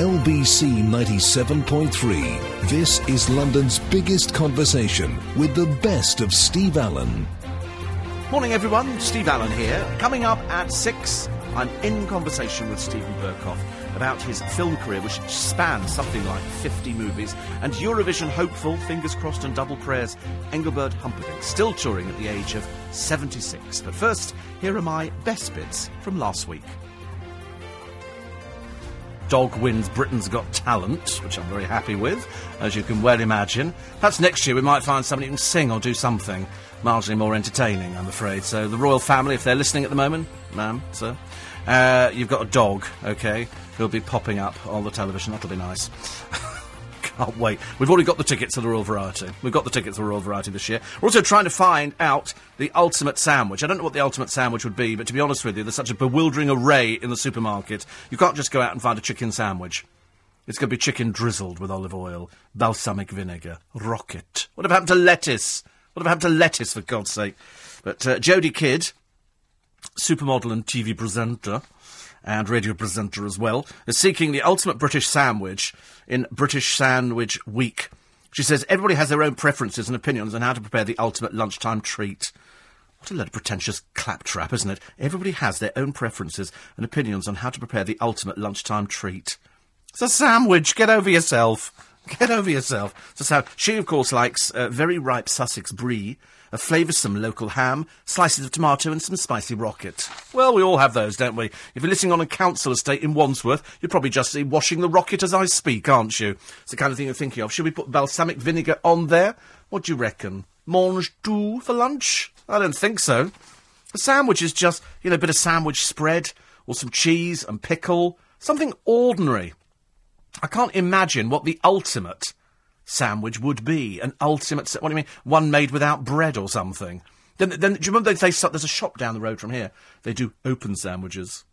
LBC 97.3. This is London's biggest conversation with the best of Steve Allen. Morning, everyone. Steve Allen here. Coming up at six, I'm in conversation with Steven Berkoff about his film career, which spans something like 50 movies, and Eurovision hopeful, fingers crossed and double prayers, Engelbert Humperdinck, still touring at the age of 76. But first, here are my best bits from last week. Dog wins Britain's Got Talent, which I'm very happy with, as you can well imagine. Perhaps next year we might find somebody who can sing or do something marginally more entertaining, I'm afraid. So the royal family, if they're listening at the moment, ma'am, sir, uh, you've got a dog, okay, who'll be popping up on the television. That'll be nice. Can't wait. We've already got the tickets to the Royal Variety. We've got the tickets to the Royal Variety this year. We're also trying to find out the ultimate sandwich. I don't know what the ultimate sandwich would be, but to be honest with you, there's such a bewildering array in the supermarket. You can't just go out and find a chicken sandwich. It's going to be chicken drizzled with olive oil, balsamic vinegar, rocket. What have happened to lettuce? What have happened to lettuce, for God's sake? But uh, Jodie Kidd, supermodel and TV presenter, and radio presenter as well, is seeking the ultimate British sandwich in British Sandwich Week. She says everybody has their own preferences and opinions on how to prepare the ultimate lunchtime treat. What a load of pretentious claptrap, isn't it? Everybody has their own preferences and opinions on how to prepare the ultimate lunchtime treat. It's a sandwich. Get over yourself. Get over yourself. So, so she, of course, likes uh, very ripe Sussex brie, a flavoursome local ham, slices of tomato, and some spicy rocket. Well, we all have those, don't we? If you're listening on a council estate in Wandsworth, you're probably just washing the rocket as I speak, aren't you? It's the kind of thing you're thinking of. Should we put balsamic vinegar on there? What do you reckon? Mange tout for lunch? I don't think so. A sandwich is just, you know, a bit of sandwich spread, or some cheese and pickle. Something ordinary. I can't imagine what the ultimate sandwich would be. An ultimate. What do you mean? One made without bread or something? Then, then do you remember they say there's a shop down the road from here? They do open sandwiches.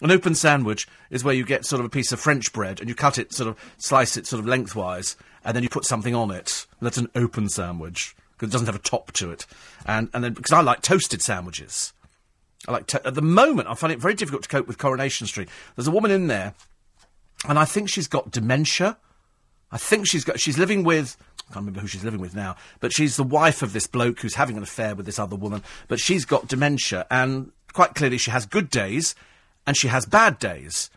An open sandwich is where you get sort of a piece of French bread and you cut it, sort of slice it sort of lengthwise, and then you put something on it. That's an open sandwich because it doesn't have a top to it. And and then because I like toasted sandwiches. I like to- at the moment I find it very difficult to cope with Coronation Street. There's a woman in there and I think she's got dementia. I think she's got. She's living with. I can't remember who she's living with now, but she's the wife of this bloke who's having an affair with this other woman. But she's got dementia, and quite clearly she has good days, and she has bad days.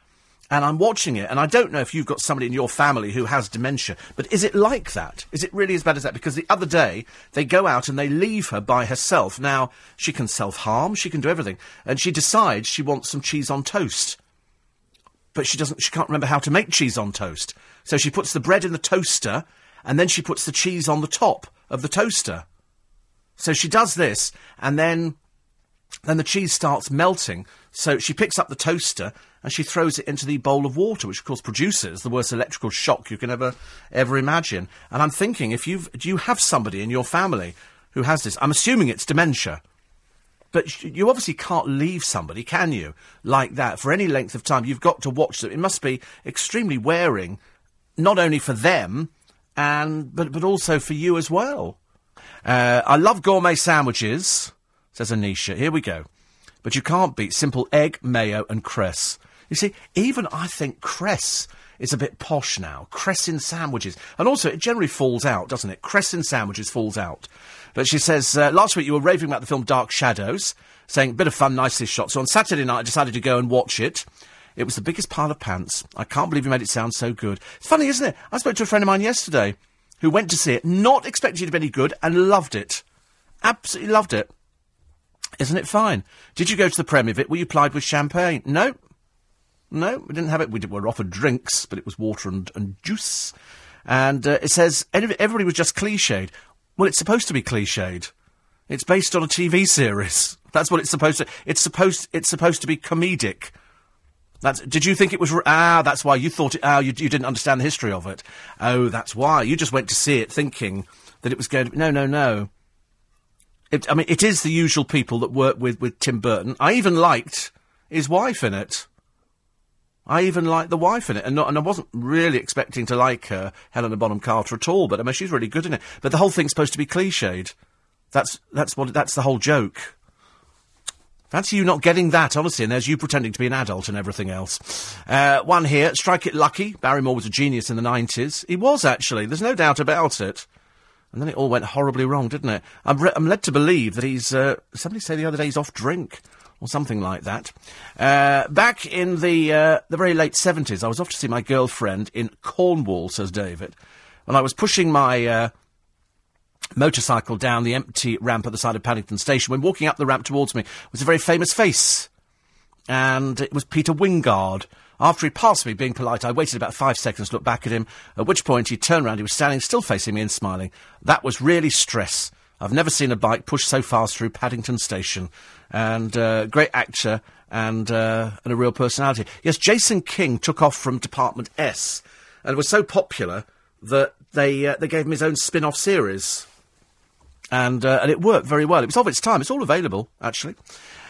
And I'm watching it, and I don't know if you've got somebody in your family who has dementia, but is it like that? Is it really as bad as that? Because the other day, they go out and they leave her by herself. Now, she can self harm, she can do everything, and she decides she wants some cheese on toast but she doesn't she can't remember how to make cheese on toast. So she puts the bread in the toaster and then she puts the cheese on the top of the toaster. So she does this and then then the cheese starts melting. So she picks up the toaster and she throws it into the bowl of water, which of course produces the worst electrical shock you can ever ever imagine. And I'm thinking, if you've do you have somebody in your family who has this? I'm assuming it's dementia. But you obviously can't leave somebody, can you, like that for any length of time? You've got to watch them. It must be extremely wearing, not only for them, and but but also for you as well. Uh, I love gourmet sandwiches, says Anisha. Here we go. But you can't beat simple egg, mayo, and cress. You see, even I think cress is a bit posh now. Cress in sandwiches. And also, it generally falls out, doesn't it? Cress in sandwiches falls out. But she says, uh, last week you were raving about the film Dark Shadows, saying, bit of fun, nicely shot. So on Saturday night I decided to go and watch it. It was the biggest pile of pants. I can't believe you made it sound so good. It's funny, isn't it? I spoke to a friend of mine yesterday who went to see it, not expecting it to be any good, and loved it. Absolutely loved it. Isn't it fine? Did you go to the premiere of it? Were you plied with champagne? No. No, we didn't have it. We did, were offered drinks, but it was water and, and juice. And uh, it says everybody was just cliched. Well, it's supposed to be cliched. It's based on a TV series. That's what it's supposed to. It's supposed. It's supposed to be comedic. That's. Did you think it was? Ah, that's why you thought it. Ah, you, you didn't understand the history of it. Oh, that's why you just went to see it thinking that it was going to. No, no, no. It, I mean, it is the usual people that work with with Tim Burton. I even liked his wife in it. I even liked the wife in it, and, not, and I wasn't really expecting to like uh, Helena Bonham Carter at all. But I mean, she's really good in it. But the whole thing's supposed to be cliched. That's that's what that's the whole joke. Fancy you not getting that, honestly, and there's you pretending to be an adult and everything else. Uh, one here, strike it lucky. Barrymore was a genius in the 90s. He was, actually, there's no doubt about it. And then it all went horribly wrong, didn't it? I'm, re- I'm led to believe that he's, uh, somebody said the other day he's off drink, or something like that. Uh, back in the, uh, the very late 70s, I was off to see my girlfriend in Cornwall, says David. And I was pushing my, uh, motorcycle down the empty ramp at the side of Paddington Station when walking up the ramp towards me was a very famous face. And it was Peter Wyngarde. After he passed me, being polite, I waited about five seconds to look back at him, at which point he turned round. He was standing, still facing me and smiling. That was really stress. I've never seen a bike push so fast through Paddington Station. And uh, great actor and, uh, and a real personality. Yes, Jason King took off from Department S and was so popular that they, uh, they gave him his own spin off series and uh, and it worked very well. It was of its time. It's all available, actually.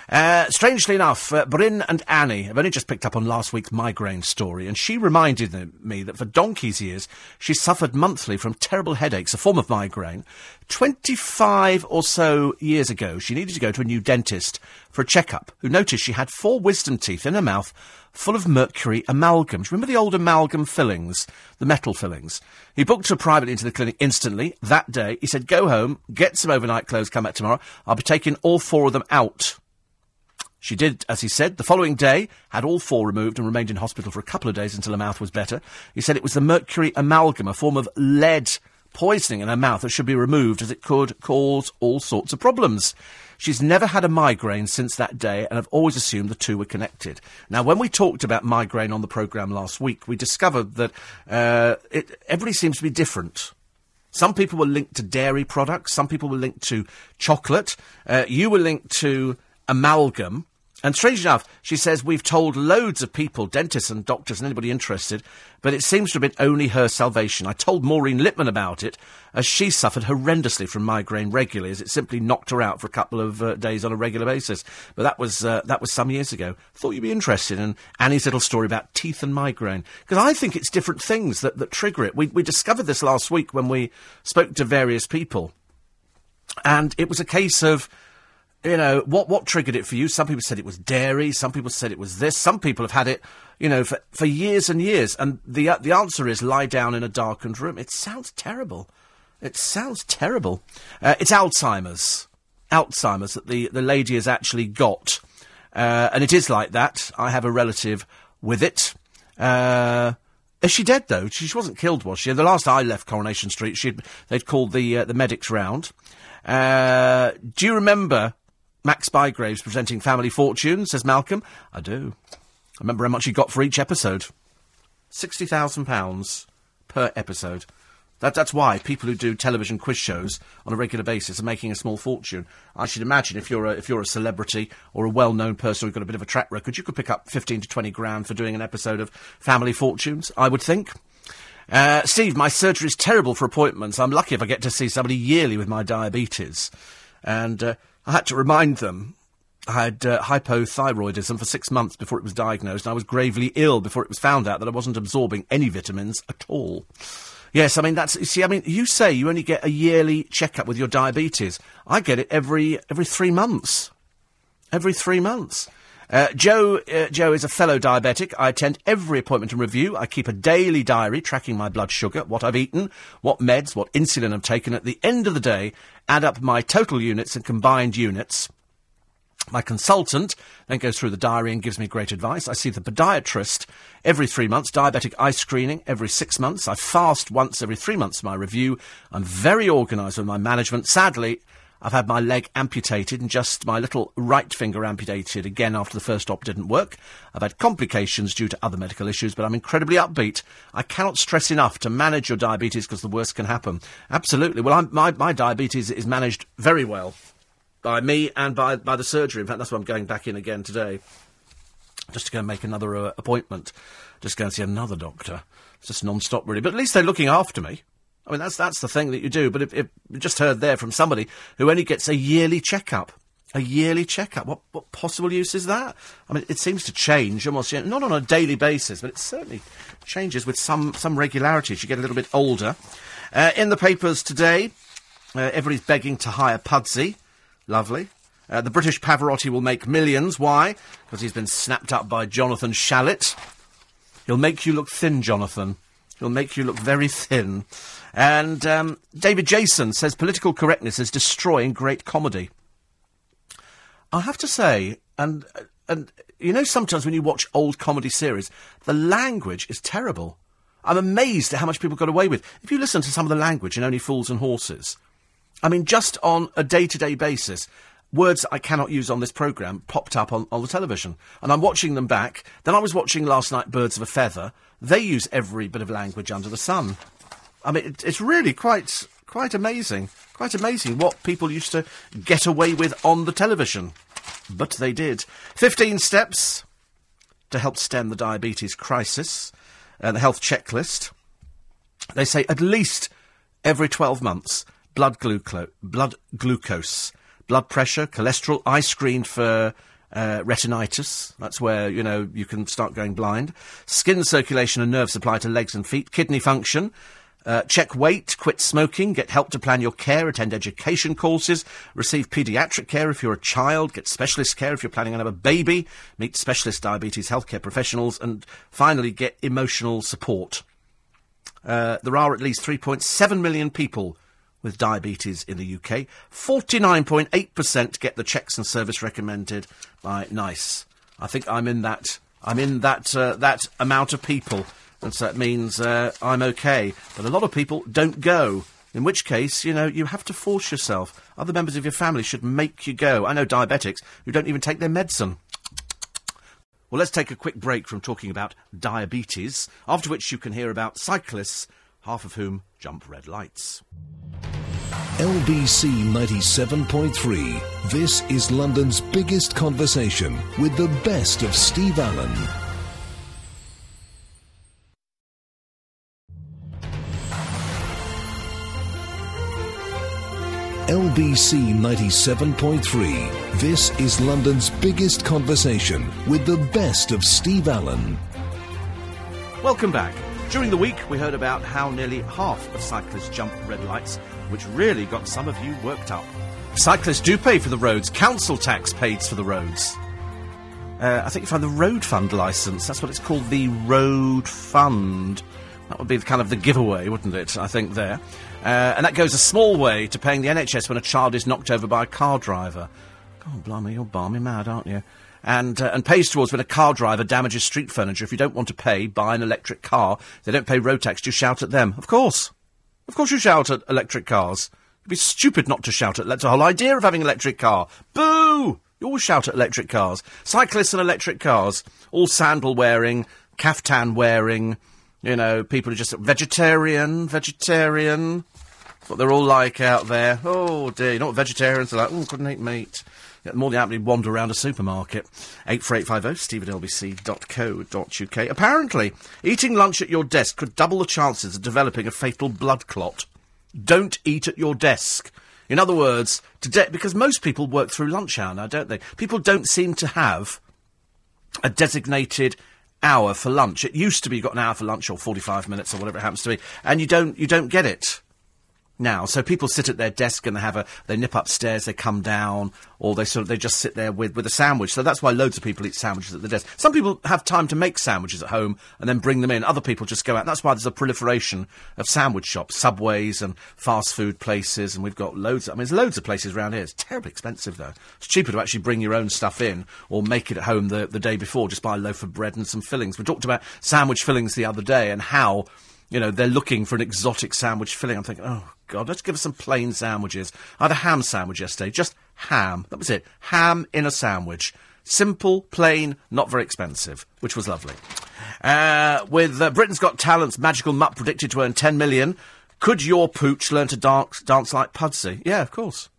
Uh, strangely enough, uh, Bryn and Annie have only just picked up on last week's migraine story, and she reminded me that for donkey's years she suffered monthly from terrible headaches, a form of migraine. Twenty-five or so years ago, she needed to go to a new dentist for a checkup, who noticed she had four wisdom teeth in her mouth full of mercury amalgams. Remember the old amalgam fillings, the metal fillings? He booked her privately into the clinic instantly that day. He said, Go home, get some overnight clothes, come back tomorrow. I'll be taking all four of them out. She did, as he said, the following day, had all four removed and remained in hospital for a couple of days until her mouth was better. He said it was the mercury amalgam, a form of lead poisoning in her mouth that should be removed as it could cause all sorts of problems. She's never had a migraine since that day, and I've always assumed the two were connected. Now, when we talked about migraine on the programme last week, we discovered that uh, it, everybody seems to be different. Some people were linked to dairy products, some people were linked to chocolate, uh, you were linked to amalgam. And strange enough, she says we've told loads of people, dentists and doctors and anybody interested, but it seems to have been only her salvation. I told Maureen Lipman about it, as she suffered horrendously from migraine regularly, as it simply knocked her out for a couple of uh, days on a regular basis. But that was uh, that was some years ago. Thought you'd be interested in Annie's little story about teeth and migraine, because I think it's different things that, that trigger it. We, we discovered this last week when we spoke to various people, and it was a case of you know, what, what triggered it for you? Some people said it was dairy. Some people said it was this. Some people have had it, you know, for, for years and years. And the, uh, the answer is lie down in a darkened room. It sounds terrible. It sounds terrible. Uh, it's Alzheimer's. Alzheimer's that the, the lady has actually got. Uh, and it is like that. I have a relative with it. Uh, is she dead though? She, she, wasn't killed, was she? The last I left Coronation Street, she'd, they'd called the uh, the medics round. Uh, do you remember Max Bygraves presenting Family Fortune, says Malcolm. I do. I remember how much he got for each episode. £60,000 per episode. That, that's why people who do television quiz shows on a regular basis are making a small fortune. I should imagine if you're a, if you're a celebrity or a well-known person who's got a bit of a track record, you could pick up 15 to 20 grand for doing an episode of Family Fortunes, I would think. Uh, Steve, my surgery is terrible for appointments. I'm lucky if I get to see somebody yearly with my diabetes. And uh, I had to remind them I had uh, hypothyroidism for six months before it was diagnosed, and I was gravely ill before it was found out that I wasn't absorbing any vitamins at all. Yes, I mean that's you see. I mean, you say you only get a yearly checkup with your diabetes. I get it every every three months. Every three months. Uh, Joe, uh, Joe is a fellow diabetic. I attend every appointment and review. I keep a daily diary tracking my blood sugar, what I've eaten, what meds, what insulin I've taken. At the end of the day, add up my total units and combined units. My consultant then goes through the diary and gives me great advice. I see the podiatrist every three months, diabetic eye screening every six months. I fast once every three months my review. I'm very organised with my management. Sadly, I've had my leg amputated and just my little right finger amputated again after the first op didn't work. I've had complications due to other medical issues, but I'm incredibly upbeat. I cannot stress enough to manage your diabetes because the worst can happen. Absolutely. Well, I'm, my, my diabetes is managed very well by me and by, by the surgery. In fact, that's why I'm going back in again today. Just to go and make another uh, appointment. Just go and see another doctor. It's just non-stop, really. But at least they're looking after me. I mean, that's that's the thing that you do. But if, if you just heard there from somebody who only gets a yearly checkup, a yearly checkup, what what possible use is that? I mean, it seems to change almost not on a daily basis, but it certainly changes with some some regularity as you get a little bit older. Uh, in the papers today, uh, everybody's begging to hire Pudsey. Lovely. Uh, the British Pavarotti will make millions. Why? Because he's been snapped up by Jonathan Shalit. He'll make you look thin, Jonathan. He'll make you look very thin. And um, David Jason says political correctness is destroying great comedy. I have to say, and and you know, sometimes when you watch old comedy series, the language is terrible. I'm amazed at how much people got away with. If you listen to some of the language in Only Fools and Horses, I mean, just on a day to day basis, words I cannot use on this programme popped up on, on the television. And I'm watching them back. Then I was watching last night Birds of a Feather. They use every bit of language under the sun. I mean, it, it's really quite, quite amazing. Quite amazing what people used to get away with on the television. But they did. 15 steps to help stem the diabetes crisis. Uh, the health checklist. They say at least every 12 months, blood, gluco- blood glucose, blood pressure, cholesterol, eye screened for uh, retinitis. That's where, you know, you can start going blind. Skin circulation and nerve supply to legs and feet. Kidney function. Uh, check weight, quit smoking, get help to plan your care, attend education courses, receive paediatric care if you're a child, get specialist care if you're planning on having a baby, meet specialist diabetes healthcare professionals, and finally get emotional support. Uh, there are at least 3.7 million people with diabetes in the UK. 49.8% get the checks and service recommended by NICE. I think I'm in that. I'm in that uh, that amount of people, and so that means uh, I'm okay. But a lot of people don't go. In which case, you know, you have to force yourself. Other members of your family should make you go. I know diabetics who don't even take their medicine. Well, let's take a quick break from talking about diabetes, after which you can hear about cyclists, half of whom jump red lights. LBC 97.3. This is London's biggest conversation with the best of Steve Allen. LBC 97.3. This is London's biggest conversation with the best of Steve Allen. Welcome back. During the week, we heard about how nearly half of cyclists jump red lights, which really got some of you worked up. Cyclists do pay for the roads. Council tax pays for the roads. Uh, I think you find the road fund licence. That's what it's called, the road fund. That would be the, kind of the giveaway, wouldn't it? I think there. Uh, and that goes a small way to paying the NHS when a child is knocked over by a car driver. God, blimey, you're balmy mad, aren't you? And, uh, and pays towards when a car driver damages street furniture. If you don't want to pay, buy an electric car. They don't pay road tax, you shout at them. Of course. Of course you shout at electric cars. It'd be stupid not to shout at. That's the whole idea of having an electric car. Boo! You always shout at electric cars. Cyclists and electric cars. All sandal wearing, caftan wearing, you know, people who just vegetarian, vegetarian. That's what they're all like out there. Oh dear, you know what vegetarians are like? Oh, couldn't eat meat. Yeah, more than happily wander around a supermarket. 84850 steve at lbc.co.uk. Apparently, eating lunch at your desk could double the chances of developing a fatal blood clot. Don't eat at your desk. In other words, today, because most people work through lunch hour now, don't they? People don't seem to have a designated hour for lunch. It used to be you got an hour for lunch or 45 minutes or whatever it happens to be, and you don't, you don't get it now. So people sit at their desk and they have a, they nip upstairs, they come down, or they sort of, they just sit there with, with a sandwich. So that's why loads of people eat sandwiches at the desk. Some people have time to make sandwiches at home and then bring them in. Other people just go out. That's why there's a proliferation of sandwich shops, subways and fast food places. And we've got loads, Of, I mean, there's loads of places around here. It's terribly expensive though. It's cheaper to actually bring your own stuff in or make it at home the, the day before. Just buy a loaf of bread and some fillings. We talked about sandwich fillings the other day and how, you know, they're looking for an exotic sandwich filling. I'm thinking, oh, God, let's give us some plain sandwiches. I had a ham sandwich yesterday, just ham. That was it. Ham in a sandwich. Simple, plain, not very expensive, which was lovely. Uh, with uh, Britain's Got Talent's magical mutt predicted to earn 10 million, could your pooch learn to dance, dance like Pudsey? Yeah, of course.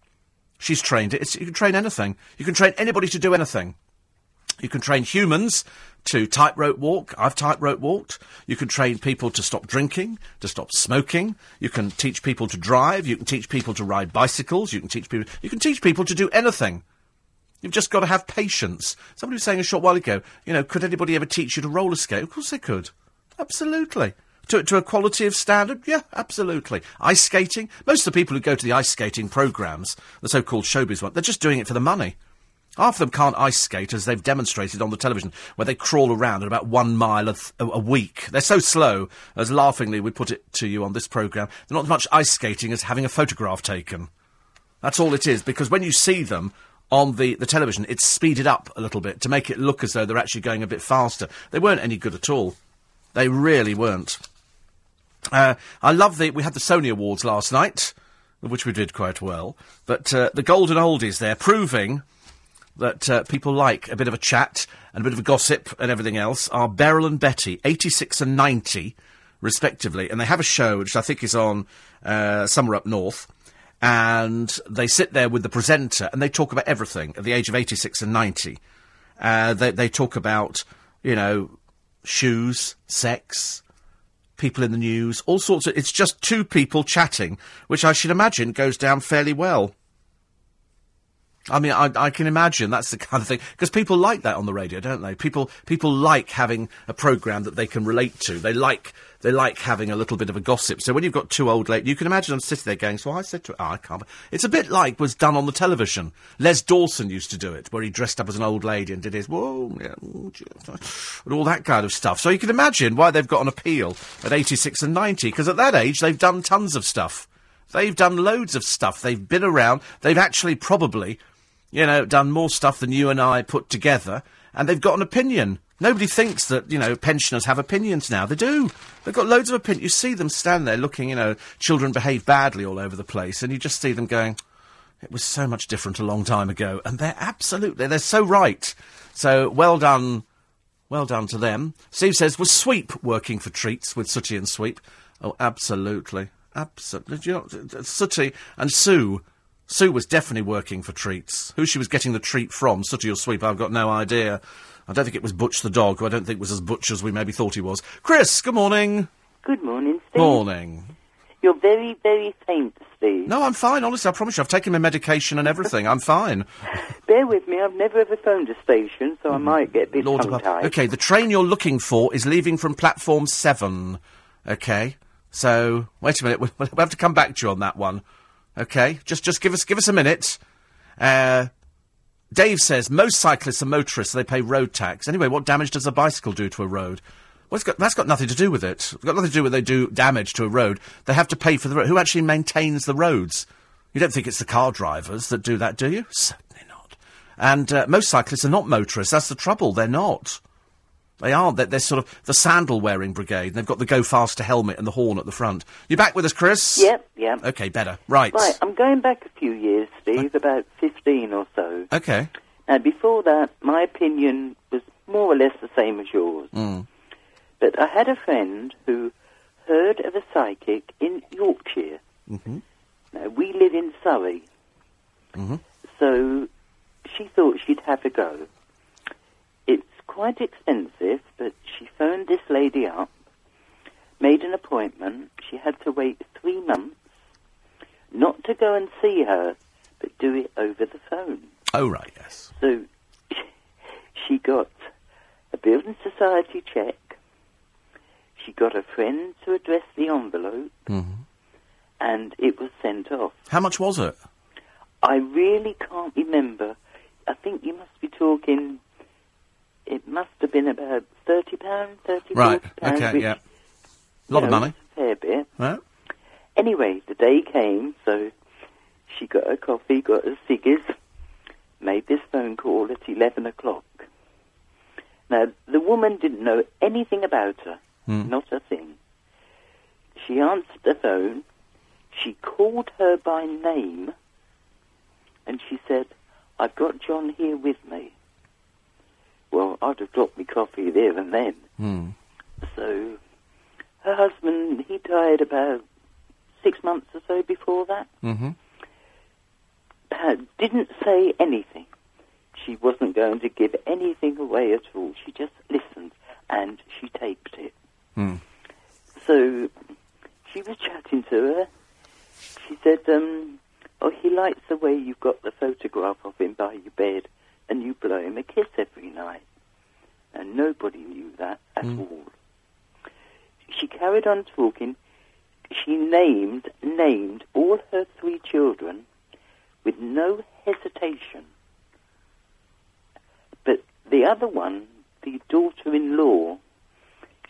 She's trained it. It's, you can train anything. You can train anybody to do anything. You can train humans to tightrope walk. I've tightrope walked. You can train people to stop drinking, to stop smoking. You can teach people to drive. You can teach people to ride bicycles. You can teach people. You can teach people to do anything. You've just got to have patience. Somebody was saying a short while ago, you know, could anybody ever teach you to roller skate? Of course they could. Absolutely. to, to a quality of standard? Yeah, absolutely. Ice skating? Most of the people who go to the ice skating programmes, the so-called showbiz one, they're just doing it for the money. Half of them can't ice skate, as they've demonstrated on the television, where they crawl around at about one mile a, th- a week. They're so slow, as laughingly we put it to you on this programme, they're not as much ice skating as having a photograph taken. That's all it is, because when you see them on the, the television, it's speeded up a little bit to make it look as though they're actually going a bit faster. They weren't any good at all. They really weren't. Uh, I love the. We had the Sony Awards last night, which we did quite well. But uh, the golden oldies there, proving that uh, people like a bit of a chat and a bit of a gossip and everything else, are Beryl and Betty, 86 and 90, respectively. And they have a show, which I think is on uh, somewhere up north. And they sit there with the presenter and they talk about everything at the age of 86 and 90. Uh, they, they talk about, you know, shoes, sex, people in the news, all sorts of. It's just two people chatting, which I should imagine goes down fairly well. I mean, I, I can imagine that's the kind of thing because people like that on the radio, don't they? People people like having a program that they can relate to. They like they like having a little bit of a gossip. So when you've got two old ladies, you can imagine them sitting there going, "So I said to oh, I can't." It's a bit like was done on the television. Les Dawson used to do it, where he dressed up as an old lady and did his whoa, yeah, and all that kind of stuff. So you can imagine why they've got an appeal at eighty six and ninety because at that age they've done tons of stuff. They've done loads of stuff. They've been around. They've actually probably you know, done more stuff than you and I put together, and they've got an opinion. Nobody thinks that, you know, pensioners have opinions now. They do. They've got loads of opinions. You see them stand there looking, you know, children behave badly all over the place, and you just see them going, it was so much different a long time ago. And they're absolutely, they're so right. So well done, well done to them. Steve says, was Sweep working for treats with Sooty and Sweep? Oh, absolutely. Absolutely. You know, Sooty and Sue Sue was definitely working for treats. Who she was getting the treat from, Sooty or Sweep, I've got no idea. I don't think it was Butch the dog, who I don't think was as butch as we maybe thought he was. Chris, good morning. Good morning, Steve. Morning. You're very, very faint, Steve. No, I'm fine, honestly, I promise you. I've taken my medication and everything. I'm fine. Bear with me, I've never ever phoned a station, so I mm-hmm. might get a bit Lord tongue-tied. Okay, the train you're looking for is leaving from platform 7. Okay? So, wait a minute, we'll, we'll have to come back to you on that one. Okay? Just just give us give us a minute. Uh, Dave says most cyclists and motorists they pay road tax. Anyway, what damage does a bicycle do to a road? Well, got, that's got nothing to do with it. It's got nothing to do with they do damage to a road. They have to pay for the road. Who actually maintains the roads? You don't think it's the car drivers that do that, do you? Certainly not. And uh, most cyclists are not motorists. That's the trouble. They're not. They aren't. They're, they're sort of the sandal wearing brigade. They've got the go faster helmet and the horn at the front. You back with us, Chris? Yep, yep. Okay, better. Right. Right, I'm going back a few years, Steve, about 15 or so. Okay. Now, before that, my opinion was more or less the same as yours. Mm. But I had a friend who heard of a psychic in Yorkshire. Mm-hmm. Now, we live in Surrey. Mhm. So she thought she'd have a go. Quite expensive, but she phoned this lady up, made an appointment. She had to wait three months, not to go and see her, but do it over the phone. Oh, right, yes. So she got a building society check. She got a friend to address the envelope, Mhm. and it was sent off. How much was it? I really can't remember. I think you must be talking. It must have been about thirty pounds, thirty Right, pounds. okay, yeah. you Lot of money. a fair bit. Right? Anyway, the day came, so she got her coffee, got her ciggies, made this phone call at 11 o'clock. Now, the woman didn't know anything about her, Hmm. not a thing. She answered the phone, she called her by name, and she said, I've got John here with me. I'd have dropped my coffee there and then. Hmm. So, her husband, he died about six months or so before that. Mm-hmm. Uh, didn't say anything. She wasn't going to give anything away at all. She just listened and she taped it. Hmm. So, she was chatting to her. She said, um, Oh, he likes the way you've got the photograph of him by your bed and you blow him a kiss every night. And nobody knew that at all. she carried on talking. She named named all her three children with no hesitation. But the other one, the daughter-in-law,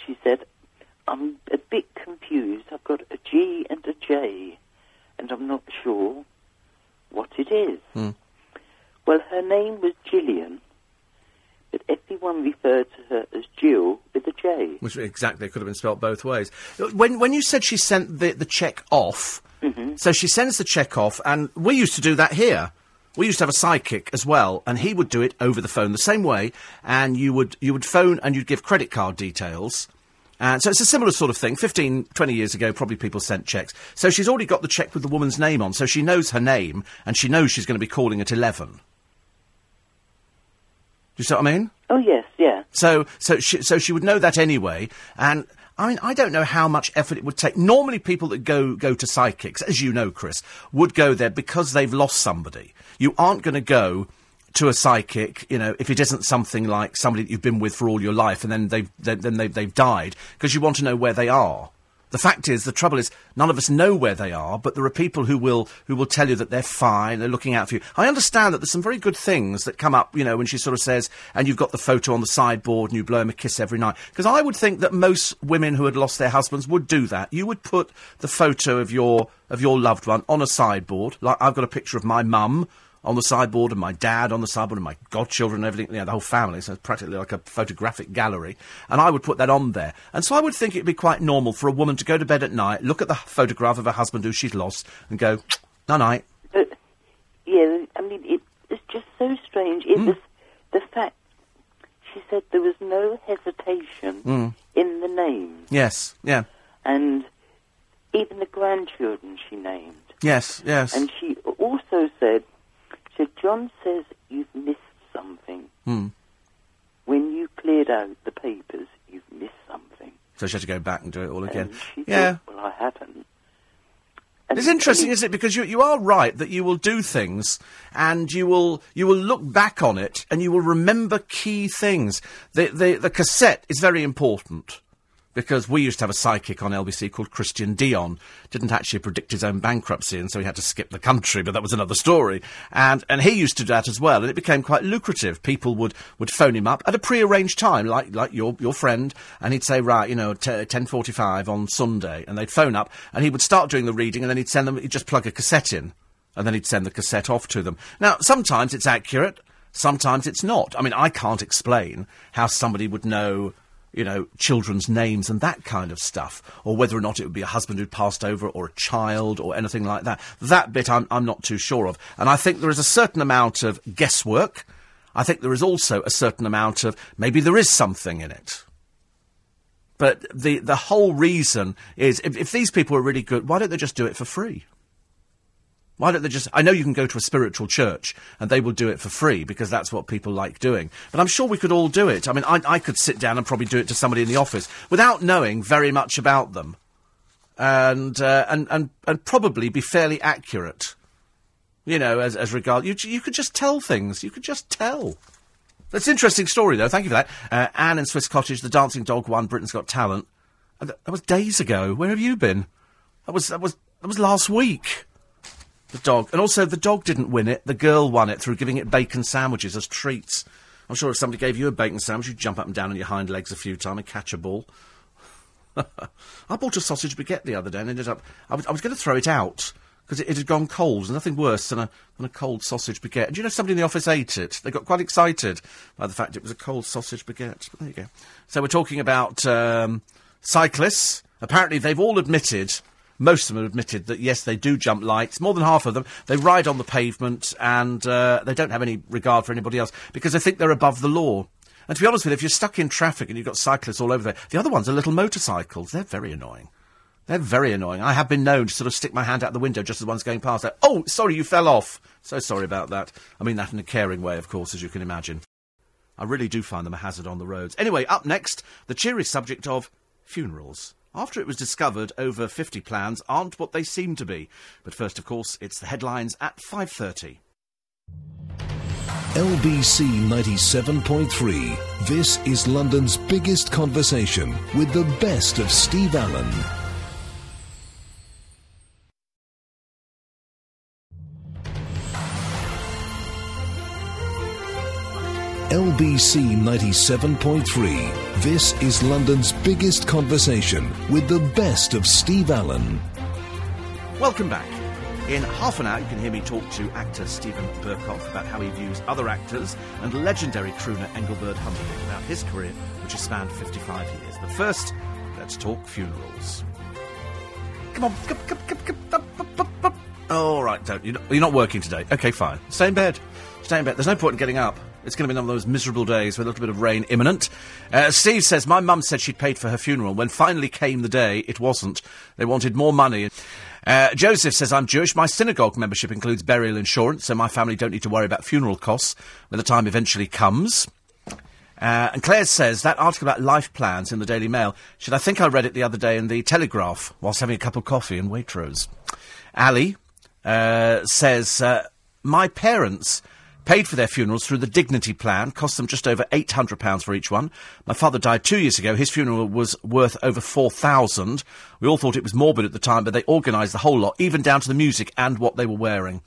she said, "I'm a bit confused. I've got a G and a J, and I'm not sure what it is." Hmm. Well, her name was Gillian, but everyone referred to her as Jill with a J. Which exactly could have been spelt both ways. When when you said she sent the the check off, mm-hmm. so she sends the check off, and we used to do that here. We used to have a psychic as well, and he would do it over the phone the same way. And you would you would phone and you'd give credit card details. And so it's a similar sort of thing. 15, 20 years ago, probably people sent checks. So she's already got the check with the woman's name on, so she knows her name, and she knows she's going to be calling at 11. You see what I mean? Oh yes, yeah. So, so she, so she would know that anyway. And I mean, I don't know how much effort it would take. Normally, people that go go to psychics, as you know, Chris, would go there because they've lost somebody. You aren't going to go to a psychic, you know, if it isn't something like somebody that you've been with for all your life, and then they've they, then they've, they've died because you want to know where they are. The fact is, the trouble is, none of us know where they are, but there are people who will who will tell you that they're fine, they're looking out for you. I understand that there's some very good things that come up, you know, when she sort of says, and you've got the photo on the sideboard and you blow him a kiss every night. Because I would think that most women who had lost their husbands would do that. You would put the photo of your of your loved one on a sideboard, like I've got a picture of my mum on the sideboard and my dad on the sideboard and my godchildren and everything, you know, the whole family. So it's practically like a photographic gallery. And I would put that on there. And so I would think it'd be quite normal for a woman to go to bed at night, look at the photograph of her husband who she'd lost, and go, night night. But yeah, I mean, it, it's just so strange. It mm. was the fact she said there was no hesitation mm. in the names, Yes, yeah. and even the grandchildren she named. Yes, yes. And she also said, said, John says you've missed something. Hmm. When you cleared out the papers, you've missed something. so she had to go back and do it all again. Yeah. thought, well, I haven't. And It's interesting, isn't it? Because you, you are right that you will do things and you will you will look back on it and you will remember key things. The the, the cassette is very important because we used to have a psychic on LBC called Christian Dion. Didn't actually predict his own bankruptcy, and so he had to skip the country. But that was another story. And and he used to do that as well, and it became quite lucrative. People would, would phone him up at a pre-arranged time, like like your your friend, and he'd say, right, you know, forty five on Sunday, and they'd phone up, and he would start doing the reading, and then he'd send them. He'd just plug a cassette in, and then he'd send the cassette off to them. Now, sometimes it's accurate. Sometimes it's not. I mean, I can't explain how somebody would know you know, children's names and that kind of stuff, or whether or not it would be a husband who'd passed over, or a child, or anything like that. That bit I'm, I'm not too sure of. And I think there is a certain amount of guesswork. I think there is also a certain amount of maybe there is something in it. But the, the whole reason is if, if these people are really good, why don't they just do it for free? Why don't they just? I know you can go to a spiritual church and they will do it for free because that's what people like doing. But I'm sure we could all do it. I mean, I, I could sit down and probably do it to somebody in the office without knowing very much about them, and uh, and and and probably be fairly accurate. You know, as as regard you, you could just tell things. You could just tell. That's an interesting story, though. Thank you for that. Uh, Anne in Swiss Cottage, the dancing dog won Britain's Got Talent. That was days ago. Where have you been? That was that was that was last week. The dog. And also, the dog didn't win it. The girl won it through giving it bacon sandwiches as treats. I'm sure if somebody gave you a bacon sandwich, you'd jump up and down on your hind legs a few times and catch a ball. I bought a sausage baguette the other day and ended up. I was, I was going to throw it out because it, it had gone cold. There's nothing worse than a, than a cold sausage baguette. And do you know somebody in the office ate it? They got quite excited by the fact it was a cold sausage baguette. But there you go. So we're talking about um, cyclists. Apparently, they've all admitted most of them have admitted that yes, they do jump lights. More than half of them, they ride on the pavement and uh, they don't have any regard for anybody else because they think they're above the law. And to be honest with you, if you're stuck in traffic and you've got cyclists all over there, the other ones are little motorcycles. They're very annoying. They're very annoying. I have been known to sort of stick my hand out the window just as one's going past. Like, oh, sorry, you fell off. So sorry about that. I mean that in a caring way, of course, as you can imagine. I really do find them a hazard on the roads. Anyway, up next, the cheery subject of funerals. After it was discovered, over 50 plans aren't what they seem to be. But first, of course, it's the headlines at 5.30. LBC 97.3. This is London's biggest conversation with the best of Steve Allen. LBC 97.3. This is London's biggest conversation with the best of Steve Allen. Welcome back. In half an hour, you can hear me talk to actor Steven Berkoff about how he views other actors and legendary crooner Engelbert Humperdinck about his career, which has spanned 55 years. But first, let's talk funerals. Come on, come, come, come, up. All right, don't you're not, you're not working today. Okay, fine. Stay in bed. Stay in bed. There's no point in getting up. It's going to be one of those miserable days with a little bit of rain imminent. Uh, Steve says, My mum said she'd paid for her funeral. When finally came the day, it wasn't. They wanted more money. Uh, Joseph says, I'm Jewish. My synagogue membership includes burial insurance, so my family don't need to worry about funeral costs when the time eventually comes. Uh, and Claire says, that article about life plans in the Daily Mail, should I think I read it the other day in the Telegraph whilst having a cup of coffee in Waitrose. Ali uh, says, uh, My parents paid for their funerals through the Dignity Plan, cost them just over £800 for each one. My father died two years ago. His funeral was worth over 4000 We all thought it was morbid at the time, but they organised the whole lot, even down to the music and what they were wearing.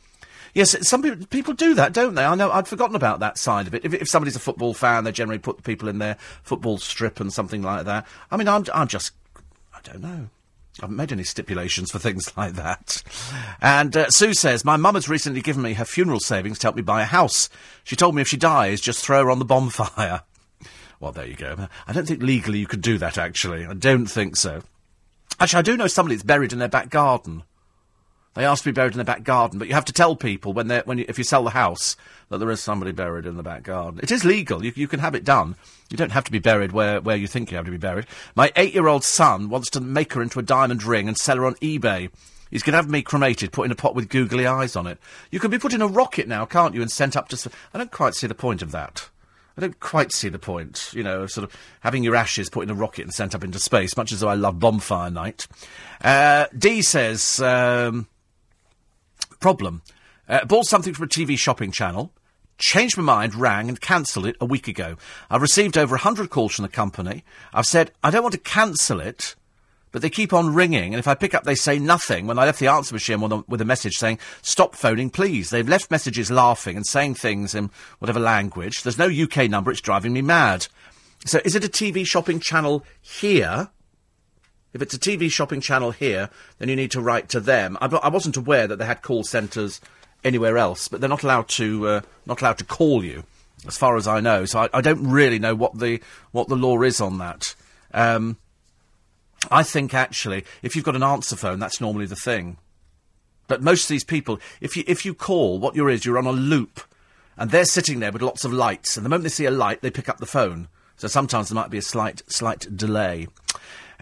Yes, some people, people do that, don't they? I know, I'd forgotten about that side of it. If, if somebody's a football fan, they generally put the people in their football strip and something like that. I mean, I'm, I'm just, I don't know. I haven't made any stipulations for things like that. And uh, Sue says, My mum has recently given me her funeral savings to help me buy a house. She told me if she dies, just throw her on the bonfire. Well, there you go. I don't think legally you could do that, actually. I don't think so. Actually, I do know somebody that's buried in their back garden. They asked to be buried in the back garden, but you have to tell people when they when you, if you sell the house that there is somebody buried in the back garden. It is legal. You, you can have it done. You don't have to be buried where, where you think you have to be buried. My eight-year-old son wants to make her into a diamond ring and sell her on eBay. He's going to have me cremated, put in a pot with googly eyes on it. You can be put in a rocket now, can't you, and sent up to... I don't quite see the point of that. I don't quite see the point, you know, sort of having your ashes put in a rocket and sent up into space, much as though I love Bonfire Night. Uh, D says... Um, Problem. Uh, bought something from a TV shopping channel, changed my mind, rang and cancelled it a week ago. I've received over 100 calls from the company. I've said, I don't want to cancel it, but they keep on ringing, and if I pick up, they say nothing. When I left the answer machine with a, with a message saying, stop phoning, please. They've left messages laughing and saying things in whatever language. There's no UK number, it's driving me mad. So is it a TV shopping channel here? If it's a TV shopping channel here, then you need to write to them. I, I wasn't aware that they had call centres anywhere else, but they're not allowed to uh, not allowed to call you, as far as I know. So I, I, don't really know what the what the law is on that. Um, I think actually, if you've got an answer phone, that's normally the thing. But most of these people, if you if you call, what you're is you're on a loop, and they're sitting there with lots of lights, and the moment they see a light, they pick up the phone. So sometimes there might be a slight slight delay.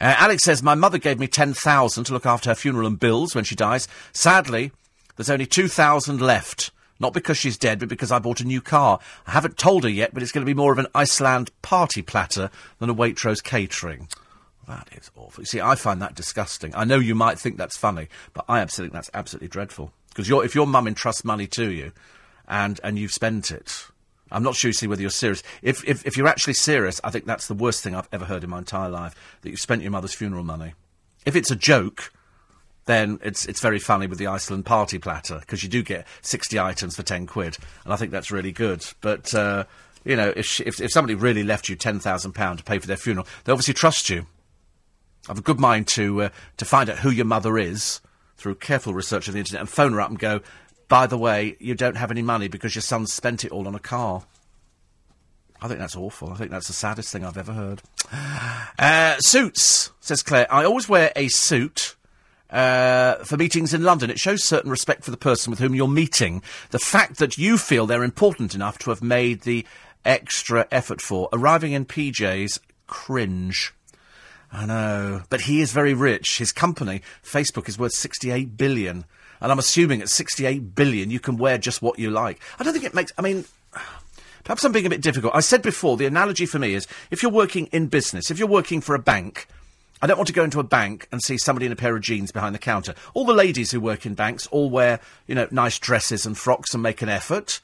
Uh, Alex says, My mother gave me 10,000 to look after her funeral and bills when she dies. Sadly, there's only 2,000 left. Not because she's dead, but because I bought a new car. I haven't told her yet, but it's going to be more of an Iceland party platter than a Waitrose catering. That is awful. You see, I find that disgusting. I know you might think that's funny, but I absolutely think that's absolutely dreadful. Because if your mum entrusts money to you, and and you've spent it, I'm not sure you see whether you're serious. If, if, if you're actually serious, I think that's the worst thing I've ever heard in my entire life, that you've spent your mother's funeral money. If it's a joke, then it's, it's very funny with the Iceland party platter, because you do get 60 items for 10 quid, and I think that's really good. But, uh, you know, if, she, if, if somebody really left you £10,000 to pay for their funeral, they obviously trust you. I've a good mind to, uh, to find out who your mother is through careful research on the internet and phone her up and go, by the way, you don't have any money because your son spent it all on a car. I think that's awful. I think that's the saddest thing I've ever heard. Uh, suits, says Claire. I always wear a suit uh, for meetings in London. It shows certain respect for the person with whom you're meeting. The fact that you feel they're important enough to have made the extra effort for. Arriving in PJs, cringe. I know. But he is very rich. His company, Facebook, is worth 68 billion. And I'm assuming at 68 billion you can wear just what you like. I don't think it makes. I mean. Perhaps I'm being a bit difficult. I said before, the analogy for me is if you're working in business, if you're working for a bank, I don't want to go into a bank and see somebody in a pair of jeans behind the counter. All the ladies who work in banks all wear, you know, nice dresses and frocks and make an effort.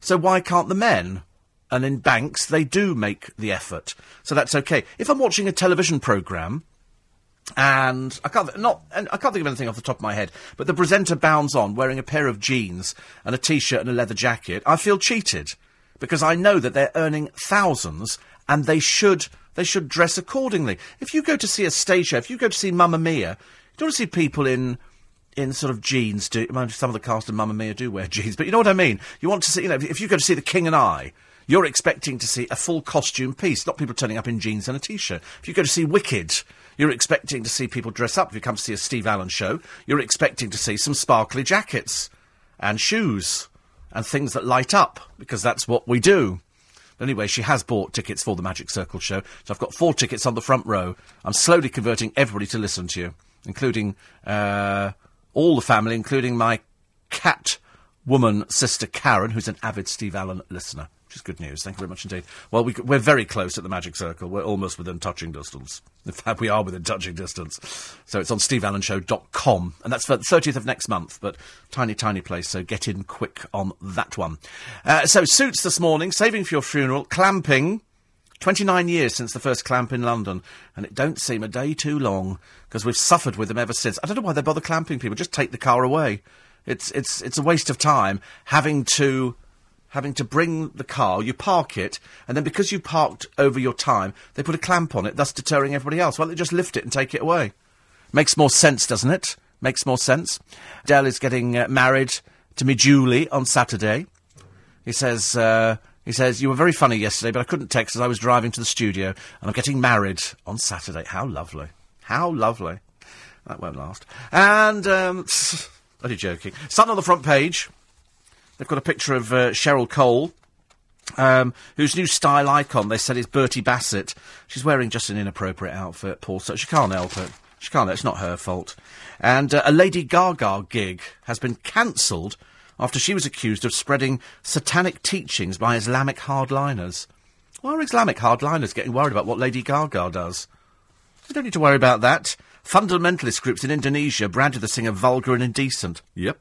So why can't the men? And in banks, they do make the effort. So that's okay. If I'm watching a television programme, and I can't not and I can't think of anything off the top of my head, but the presenter bounds on wearing a pair of jeans and a t-shirt and a leather jacket. I feel cheated because I know that they're earning thousands and they should they should dress accordingly. If you go to see a stage show, if you go to see Mamma Mia, you don't want to see people in in sort of jeans. Do some of the cast of Mamma Mia do wear jeans, but you know what I mean. You want to see, you know, if you go to see The King and I, you're expecting to see a full costume piece, not people turning up in jeans and a t-shirt. If you go to see Wicked, you're expecting to see people dress up. If you come to see a Steve Allen show, you're expecting to see some sparkly jackets and shoes and things that light up because that's what we do. Anyway, she has bought tickets for the Magic Circle show, so I've got four tickets on the front row. I'm slowly converting everybody to listen to you, including uh, all the family, including my cat woman sister Karen, who's an avid Steve Allen listener which is good news. Thank you very much indeed. Well, we, are very close at the Magic Circle. We're almost within touching distance. In fact, we are within touching distance. So it's on steveallenshow.com. And that's for the 30th of next month, but tiny, tiny place. So get in quick on that one. Uh, so suits this morning, saving for your funeral, clamping. 29 years since the first clamp in London, and it don't seem a day too long, because we've suffered with them ever since. I don't know why they bother clamping people, just take the car away. It's, it's, it's a waste of time having to having to bring the car, you park it, and then because you parked over your time, they put a clamp on it, thus deterring everybody else. Why don't they just lift it and take it away? Makes more sense, doesn't it? Makes more sense. Dell is getting uh, married to me Julie on Saturday. He says, uh, he says, you were very funny yesterday, but I couldn't text as I was driving to the studio, and I'm getting married on Saturday. How lovely. How lovely. That won't last. And, um, only joking. Sun on the front page. They've got a picture of uh, Cheryl Cole, um, whose new style icon, they said, is Bertie Bassett. She's wearing just an inappropriate outfit, Paul, so she can't help it. She can't, it's not her fault. And uh, a Lady Gaga gig has been cancelled after she was accused of spreading satanic teachings by Islamic hardliners. Why are Islamic hardliners getting worried about what Lady Gaga does? You don't need to worry about that. Fundamentalist groups in Indonesia branded the singer vulgar and indecent. Yep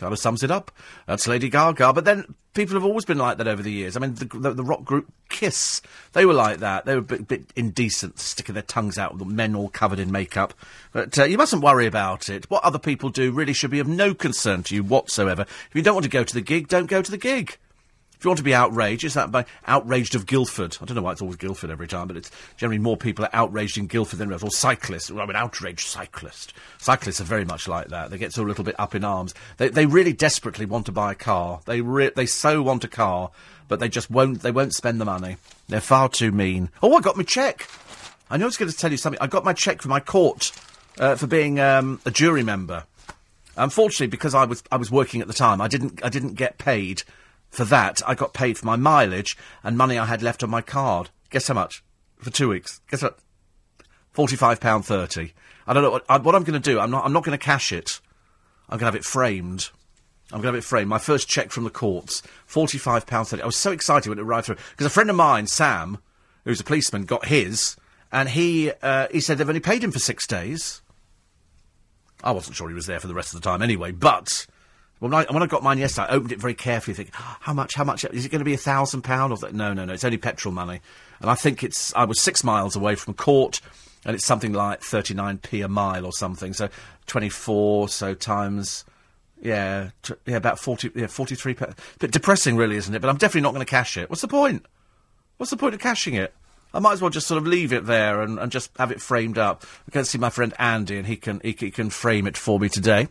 kind of sums it up. That's Lady Gaga. But then people have always been like that over the years. I mean, the, the, the rock group Kiss, they were like that. They were a bit, bit indecent, sticking their tongues out, with the men all covered in makeup. But uh, you mustn't worry about it. What other people do really should be of no concern to you whatsoever. If you don't want to go to the gig, don't go to the gig. If you want to be outraged, it's that by outraged of Guildford. I don't know why it's always Guildford every time, but it's generally more people are outraged in Guildford than or cyclists. I'm an outraged cyclist. Cyclists are very much like that. They get so a little bit up in arms. They they really desperately want to buy a car. They re- they so want a car, but they just won't. They won't spend the money. They're far too mean. Oh, I got my cheque. I know I was going to tell you something. I got my cheque for my court uh, for being um, a jury member. Unfortunately, because I was I was working at the time, I didn't I didn't get paid for that, I got paid for my mileage and money I had left on my card. Guess how much? For two weeks. Guess what? Forty-five pound thirty. I don't know what, I, I'm going to do. I'm not. I'm not going to cash it. I'm going to have it framed. I'm going to have it framed. My first cheque from the courts, forty-five pounds thirty. I was so excited when it arrived through because a friend of mine, Sam, who's a policeman, got his, and he uh, he said they've only paid him for six days. I wasn't sure he was there for the rest of the time anyway, but when I, when I got mine yesterday, I opened it very carefully, thinking, how much, how much, is it going to be a thousand pound? Or th-? No, no, no, it's only petrol money. And I think it's, I was six miles away from court, and it's something like 39p a mile or something. So 24, so times, yeah, yeah, about 40, yeah, 43 A bit depressing, really, isn't it? But I'm definitely not going to cash it. What's the point? What's the point of cashing it? I might as well just sort of leave it there and, and just have it framed up. I can see my friend Andy, and he can he, he can frame it for me today.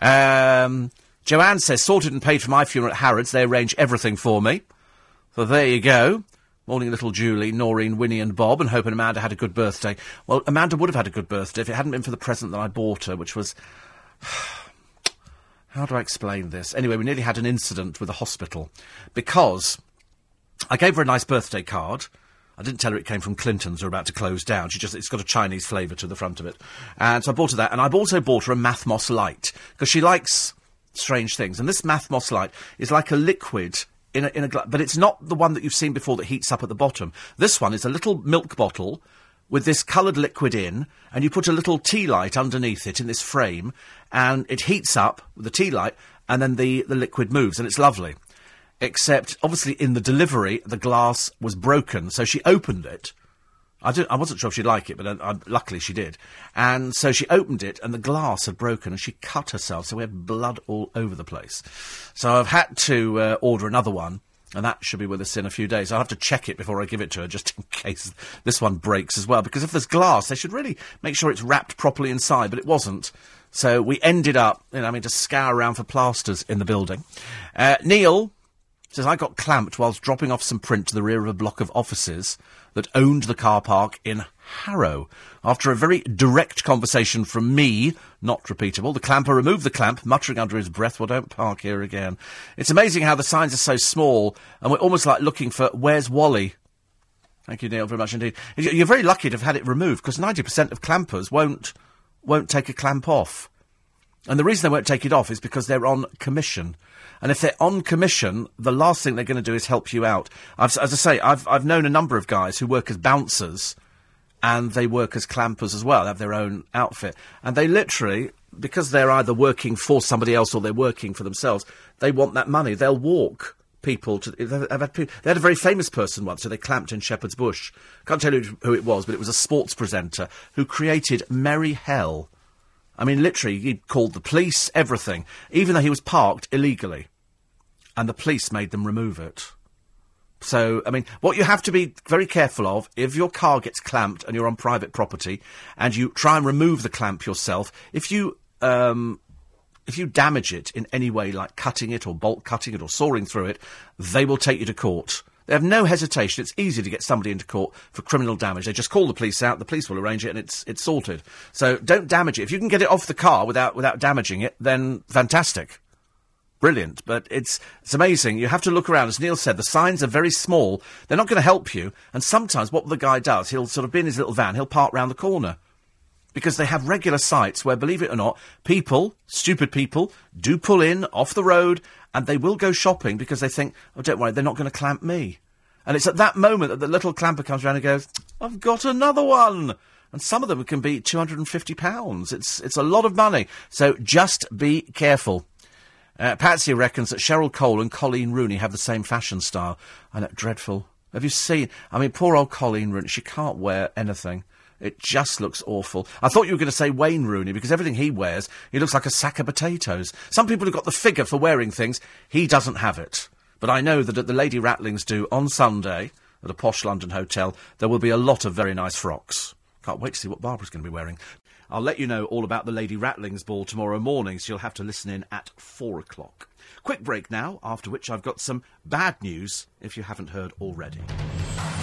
Um, Joanne says, sorted and paid for my funeral at Harrods. They arrange everything for me. So there you go. Morning, little Julie, Noreen, Winnie, and Bob, and hoping Amanda had a good birthday. Well, Amanda would have had a good birthday if it hadn't been for the present that I bought her, which was. How do I explain this? Anyway, we nearly had an incident with the hospital because I gave her a nice birthday card. I didn't tell her it came from Clinton's, or about to close down. She just, it's got a Chinese flavour to the front of it. And so I bought her that, and I've also bought her a Mathmos Light, because she likes strange things. And this Mathmos light is like a liquid in a, in a glass, but it's not the one that you've seen before that heats up at the bottom. This one is a little milk bottle with this coloured liquid in, and you put a little tea light underneath it in this frame, and it heats up with the tea light, and then the, the liquid moves, and it's lovely. except obviously in the delivery, the glass was broken. So she opened it. I, I wasn't sure if she'd like it, but uh, uh, luckily she did. And so she opened it, and the glass had broken, and she cut herself, so we had blood all over the place. So I've had to uh, order another one, and that should be with us in a few days. I'll have to check it before I give it to her, just in case this one breaks as well. Because if there's glass, they should really make sure it's wrapped properly inside, but it wasn't. So we ended up, you know, having to scour around for plasters in the building. Uh, Neil says, I got clamped whilst dropping off some print to the rear of a block of offices that owned the car park in Harrow. After a very direct conversation from me, not repeatable, the clamper removed the clamp, muttering under his breath, Well, don't park here again. It's amazing how the signs are so small, and we're almost like looking for Where's Wally? Thank you, Neil, very much indeed. You're very lucky to have had it removed, because 90% of clampers won't, won't take a clamp off. And the reason they won't take it off is because they're on commission. And if they're on commission, the last thing they're going to do is help you out. I've, as I say, I've, I've known a number of guys who work as bouncers and they work as clampers as well, have their own outfit. And they literally, because they're either working for somebody else or they're working for themselves, they want that money. They'll walk people to. They've had, they had a very famous person once who they clamped in Shepherd's Bush. Can't tell you who it was, but it was a sports presenter who created Merry Hell I mean, literally, he called the police, everything, even though he was parked illegally. And the police made them remove it. So, I mean, what you have to be very careful of, if your car gets clamped and you're on private property, and you try and remove the clamp yourself, if you, um, if you damage it in any way, like cutting it or bolt cutting it or sawing through it, they will take you to court. They have no hesitation. It's easy to get somebody into court for criminal damage. They just call the police out, the police will arrange it, and it's it's sorted. So don't damage it. If you can get it off the car without without damaging it, then fantastic. Brilliant, but it's it's amazing. You have to look around. As Neil said, the signs are very small. They're not going to help you. And sometimes what the guy does, he'll sort of be in his little van, he'll park round the corner because they have regular sites where, believe it or not, people, stupid people, do pull in off the road and they will go shopping because they think, oh, don't worry, they're not going to clamp me. And it's at that moment that the little clamper comes around and goes, I've got another one. And some of them can be £250. It's, it's a lot of money. So just be careful. Uh, Patsy reckons that Cheryl Cole and Coleen Rooney have the same fashion style. I know, dreadful. Have you seen? I mean, poor old Coleen Rooney, she can't wear anything. It just looks awful. I thought you were going to say Wayne Rooney because everything he wears, he looks like a sack of potatoes. Some people have got the figure for wearing things. He doesn't have it. But I know that at the Lady Ratlings do on Sunday at a posh London hotel, there will be a lot of very nice frocks. Can't wait to see what Barbara's going to be wearing. I'll let you know all about the Lady Ratlings ball tomorrow morning, so you'll have to listen in at four o'clock. Quick break now, after which I've got some bad news if you haven't heard already.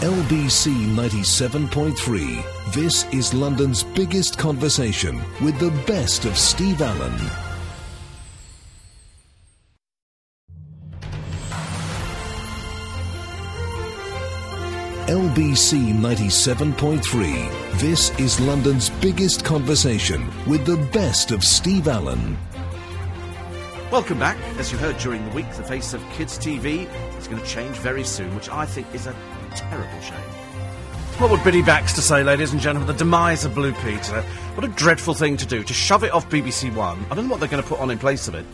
LBC 97.3. This is London's biggest conversation with the best of Steve Allen. LBC 97.3. This is London's biggest conversation with the best of Steve Allen. Welcome back. As you heard during the week, the face of kids' TV is going to change very soon, which I think is a terrible shame. What would Biddy Baxter say, ladies and gentlemen? The demise of Blue Peter. What a dreadful thing to do, to shove it off BBC One. I don't know what they're going to put on in place of it.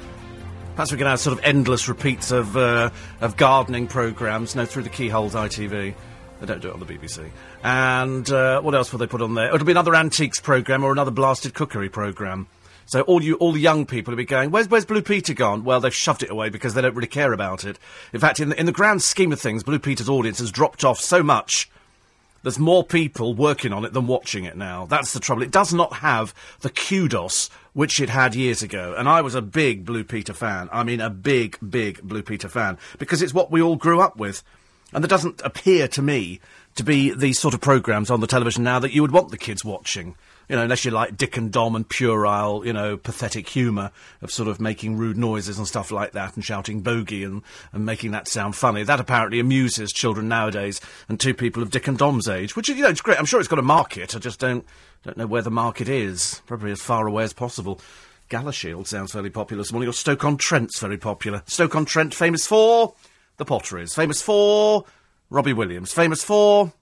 Perhaps we can have sort of endless repeats of, uh, of gardening programmes, no, through the keyholes ITV. They don't do it on the BBC. And uh, what else will they put on there? It'll be another antiques programme or another blasted cookery programme. So all you, all the young people will be going, where's, where's Blue Peter gone? Well, they've shoved it away because they don't really care about it. In fact, in the, in the grand scheme of things, Blue Peter's audience has dropped off so much. There's more people working on it than watching it now. That's the trouble. It does not have the kudos which it had years ago. And I was a big Blue Peter fan. I mean, a big, big Blue Peter fan. Because it's what we all grew up with. And there doesn't appear to me to be these sort of programmes on the television now that you would want the kids watching. You know, unless you like Dick and Dom and puerile, you know, pathetic humour of sort of making rude noises and stuff like that and shouting bogey and, and making that sound funny. That apparently amuses children nowadays and two people of Dick and Dom's age, which, you know, it's great. I'm sure it's got a market. I just don't, don't know where the market is. Probably as far away as possible. Galashiels sounds fairly popular this morning, or Stoke-on-Trent's very popular. Stoke-on-Trent, famous for the potteries, famous for Robbie Williams, famous for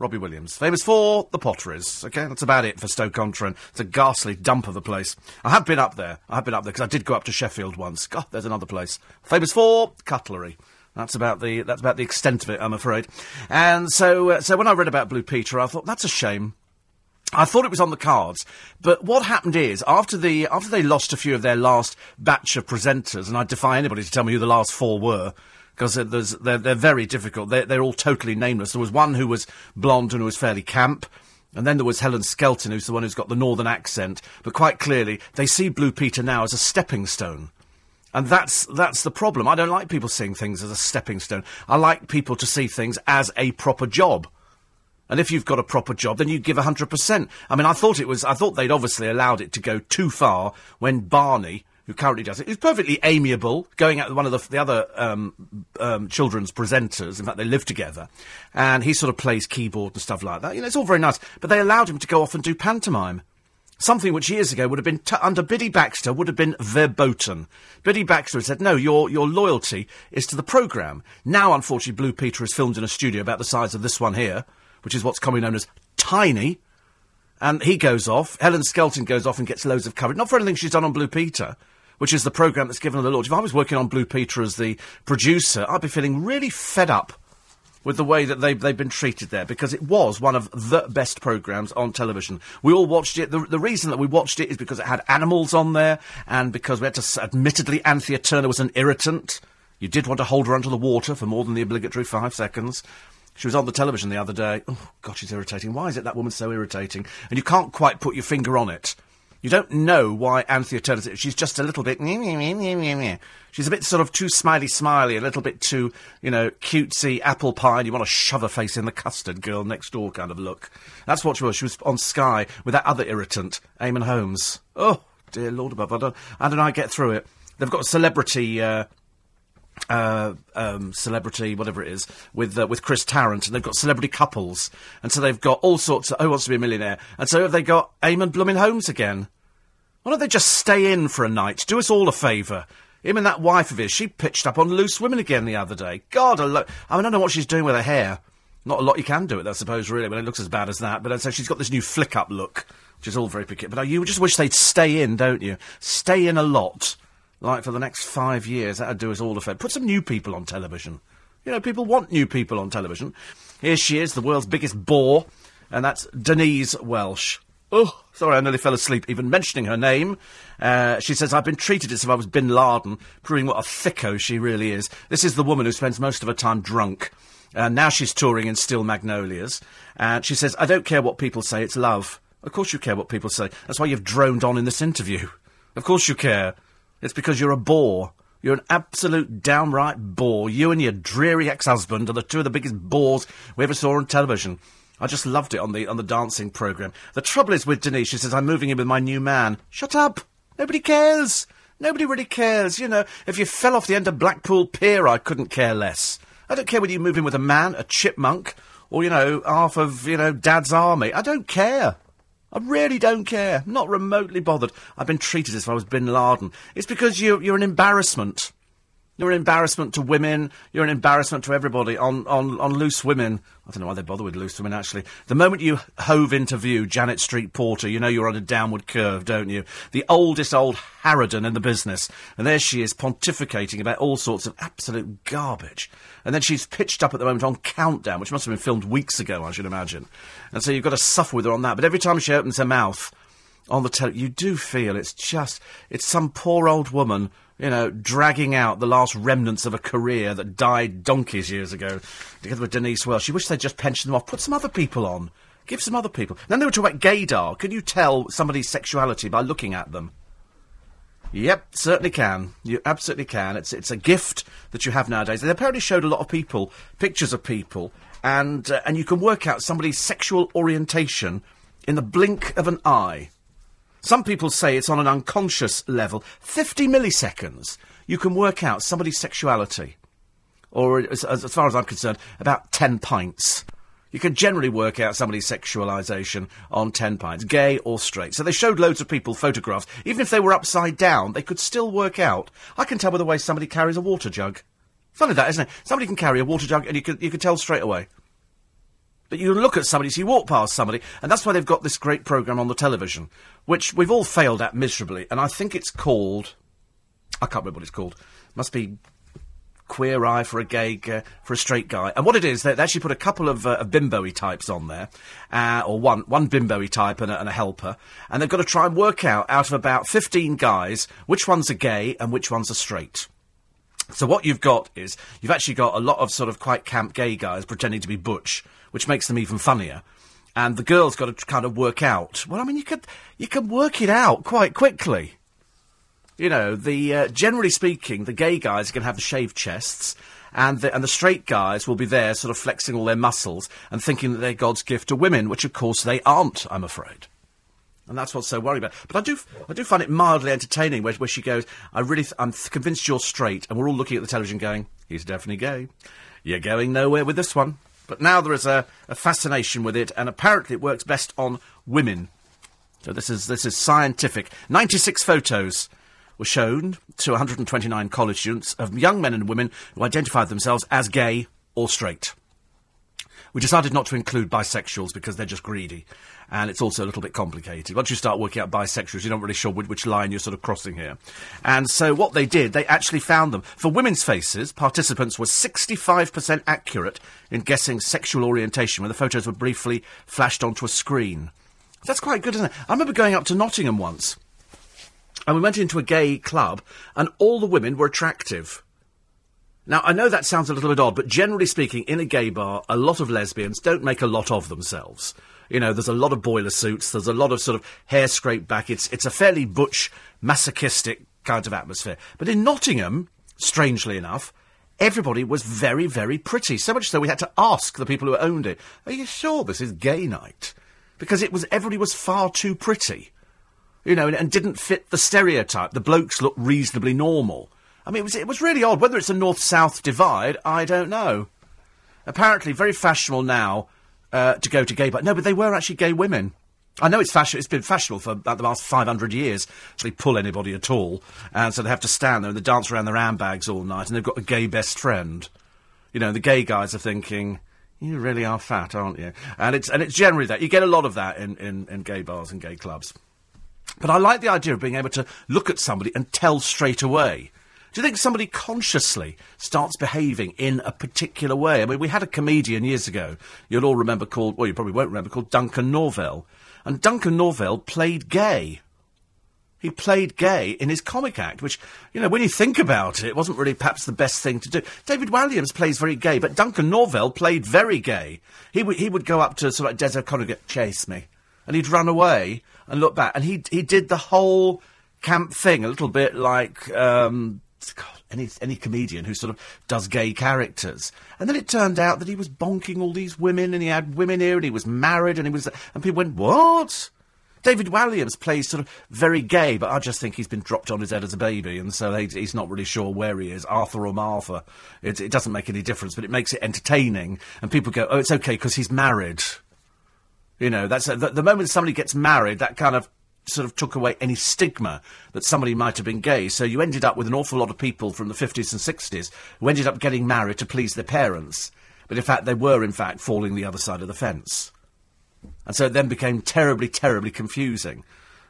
Robbie Williams. Famous for the potteries. Okay, that's about it for Stoke-on-Trent. It's a ghastly dump of a place. I have been up there. I have been up there because I did go up to Sheffield once. God, there's another place. Famous for cutlery. That's about the that's about the extent of it, I'm afraid. And so, uh, so when I read about Blue Peter, I thought that's a shame. I thought it was on the cards, but what happened is after the after they lost a few of their last batch of presenters, and I defy anybody to tell me who the last four were because they're, they're very difficult. They're, they're all totally nameless. There was one who was blonde and who was fairly camp. And then there was Helen Skelton, who's the one who's got the northern accent. But quite clearly, they see Blue Peter now as a stepping stone. And that's, that's the problem. I don't like people seeing things as a stepping stone. I like people to see things as a proper job. And if you've got a proper job, then you give 100%. I mean, I thought it was, I thought they'd obviously allowed it to go too far when Barney, who currently does it, is perfectly amiable, going out with one of the, the other um, um, children's presenters. In fact, they live together, and he sort of plays keyboard and stuff like that. You know, it's all very nice. But they allowed him to go off and do pantomime. Something which years ago would have been t- under Biddy Baxter would have been verboten. Biddy Baxter had said, "No, your your loyalty is to the program." Now, unfortunately, Blue Peter is filmed in a studio about the size of this one here, which is what's commonly known as tiny. And he goes off. Helen Skelton goes off and gets loads of coverage. Not for anything she's done on Blue Peter, which is the programme that's given her the launch. If I was working on Blue Peter as the producer, I'd be feeling really fed up with the way that they've, they've been treated there because it was one of the best programmes on television. We all watched it. The, the reason that we watched it is because it had animals on there and because we had to. Admittedly, Anthea Turner was an irritant. You did want to hold her under the water for more than the obligatory five seconds. She was on the television the other day. Oh, God, she's irritating. Why is it that woman's so irritating? And you can't quite put your finger on it. You don't know why Anthea Turner. She's just a little bit. She's a bit sort of too smiley, smiley, a little bit too, you know, cutesy apple pie. And you want to shove her face in the custard girl next door kind of look. That's what she was. She was on Sky with that other irritant, Eamonn Holmes. Oh dear Lord above, I don't, how I get through it. They've got a celebrity. Uh, uh, um, celebrity, whatever it is, with uh, with Chris Tarrant, and they've got celebrity couples, and so they've got all sorts of Who Wants to Be a Millionaire, and so have they got Eamonn Blooming Holmes again? Why don't they just stay in for a night? Do us all a favour. Him and that wife of his, she pitched up on Loose Women again the other day. God, I, lo- I, mean, I don't know what she's doing with her hair. Not a lot you can do with it, I suppose, really, when it looks as bad as that. But so she's got this new flick-up look, which is all very peculiar. But uh, you just wish they'd stay in, don't you? Stay in a lot like for the next five years. That'd do us all a favour. Put some new people on television. You know, people want new people on television. Here she is, the world's biggest bore, and that's Denise Welch. Oh, sorry, I nearly fell asleep even mentioning her name. Uh, she says, I've been treated as if I was Bin Laden, proving what a thicko she really is. This is the woman who spends most of her time drunk. Uh, now she's touring in Steel Magnolias. And she says, I don't care what people say, it's love. Of course you care what people say. That's why you've droned on in this interview. Of course you care. It's because you're a bore. You're an absolute downright bore. You and your dreary ex-husband are the two of the biggest bores we ever saw on television. I just loved it on the on the dancing programme. The trouble is with Denise, she says, I'm moving in with my new man. Shut up! Nobody cares! Nobody really cares. You know, if you fell off the end of Blackpool Pier, I couldn't care less. I don't care whether you move in with a man, a chipmunk, or, you know, half of, you know, Dad's army. I don't care. I really don't care. I'm Not remotely bothered. I've been treated as if I was Bin Laden. It's because you, you're an embarrassment. You're an embarrassment to women. You're an embarrassment to everybody on, on, on loose women. I don't know why they bother with loose women, actually. The moment you hove into view Janet Street Porter, you know you're on a downward curve, don't you? The oldest old harridan in the business. And there she is pontificating about all sorts of absolute garbage. And then she's pitched up at the moment on Countdown, which must have been filmed weeks ago, I should imagine. And so you've got to suffer with her on that. But every time she opens her mouth on the telly, you do feel it's just, it's some poor old woman you know, dragging out the last remnants of a career that died donkeys years ago, together with Denise Welch. She wished they'd just pension them off. Put some other people on. Give some other people. Then they were talking about gaydar. Can you tell somebody's sexuality by looking at them? Yep, certainly can. You absolutely can. It's it's a gift that you have nowadays. They apparently showed a lot of people pictures of people, and uh, and you can work out somebody's sexual orientation in the blink of an eye. Some people say it's on an unconscious level. 50 milliseconds, you can work out somebody's sexuality. Or, as, as far as I'm concerned, about 10 pints. You can generally work out somebody's sexualisation on 10 pints, gay or straight. So they showed loads of people photographs. Even if they were upside down, they could still work out. I can tell by the way somebody carries a water jug. Funny that, isn't it? Somebody can carry a water jug and you can, you can tell straight away. But you look at somebody, so you walk past somebody, and that's why they've got this great programme on the television, which we've all failed at miserably, and I think it's called. I can't remember what it's called. Must be queer eye for a gay, uh, for a straight guy. And what it is, they, they actually put a couple of, uh, of bimbo types on there, uh, or one one bimbo type and a, and a helper, and they've got to try and work out out of about fifteen guys which ones are gay and which ones are straight. So what you've got is you've actually got a lot of sort of quite camp gay guys pretending to be butch, which makes them even funnier. And the girls got to kind of work out. Well, I mean, you could you can work it out quite quickly. You know, the uh, generally speaking, the gay guys are going to have the shaved chests, and the, and the straight guys will be there, sort of flexing all their muscles and thinking that they're God's gift to women, which of course they aren't. I'm afraid. And that's what's so worrying about. But I do, I do find it mildly entertaining where, where she goes, I really, th- I'm th- convinced you're straight. And we're all looking at the television going, he's definitely gay. You're going nowhere with this one. But now there is a, a fascination with it, and apparently it works best on women. So this is, this is scientific. 96 photos were shown to 129 college students of young men and women who identified themselves as gay or straight. We decided not to include bisexuals because they're just greedy. And it's also a little bit complicated. Once you start working out bisexuals, you're not really sure which, line you're sort of crossing here. And so what they did, they actually found them. For women's faces, participants were 65% accurate in guessing sexual orientation when the photos were briefly flashed onto a screen. That's quite good, isn't it? I remember going up to Nottingham once. And we went into a gay club, and all the women were attractive. Now, I know that sounds a little bit odd, but generally speaking, in a gay bar, a lot of lesbians don't make a lot of themselves. You know, there's a lot of boiler suits, there's a lot of sort of hair scraped back. It's, it's a fairly butch, masochistic kind of atmosphere. But in Nottingham, strangely enough, everybody was very, very pretty. So much so we had to ask the people who owned it, Are you sure this is gay night? Because it was, everybody was far too pretty. You know, and, and didn't fit the stereotype. The blokes looked reasonably normal. I mean, it was, it was really odd. Whether it's a north-south divide, I don't know. Apparently, very fashionable now uh, to go to gay bars. No, but they were actually gay women. I know it's fashion. It's been fashionable for about the last 500 years to pull anybody at all, and so they have to stand there and they dance around their handbags all night, and they've got a gay best friend. You know, the gay guys are thinking, "You really are fat, aren't you?" And it's and it's generally that you get a lot of that in, in, in gay bars and gay clubs. But I like the idea of being able to look at somebody and tell straight away. Do you think somebody consciously starts behaving in a particular way? I mean, we had a comedian years ago, you'll all remember called, well, you probably won't remember, called Duncan Norvelle. And Duncan Norvelle played gay. He played gay in his comic act, which, you know, when you think about it, wasn't really perhaps the best thing to do. David Walliams plays very gay, but Duncan Norvelle played very gay. He, w- he would go up to sort of like Des O'Connor chase me. And he'd run away and look back. And he, he did the whole camp thing, a little bit like, um, God, any any comedian who sort of does gay characters. And then it turned out that he was bonking all these women, and he had women here, and he was married, and he was, and people went, "What?" David Walliams plays sort of very gay, but I just think he's been dropped on his head as a baby, and so he, he's not really sure where he is, Arthur or Martha. It, it doesn't make any difference, but it makes it entertaining, and people go, "Oh, it's okay because he's married." You know, that's the, the moment somebody gets married, that kind of sort of took away any stigma that somebody might have been gay. So you ended up with an awful lot of people from the 50s and 60s who ended up getting married to please their parents. But in fact, they were, in fact, falling the other side of the fence. And so it then became terribly, terribly confusing.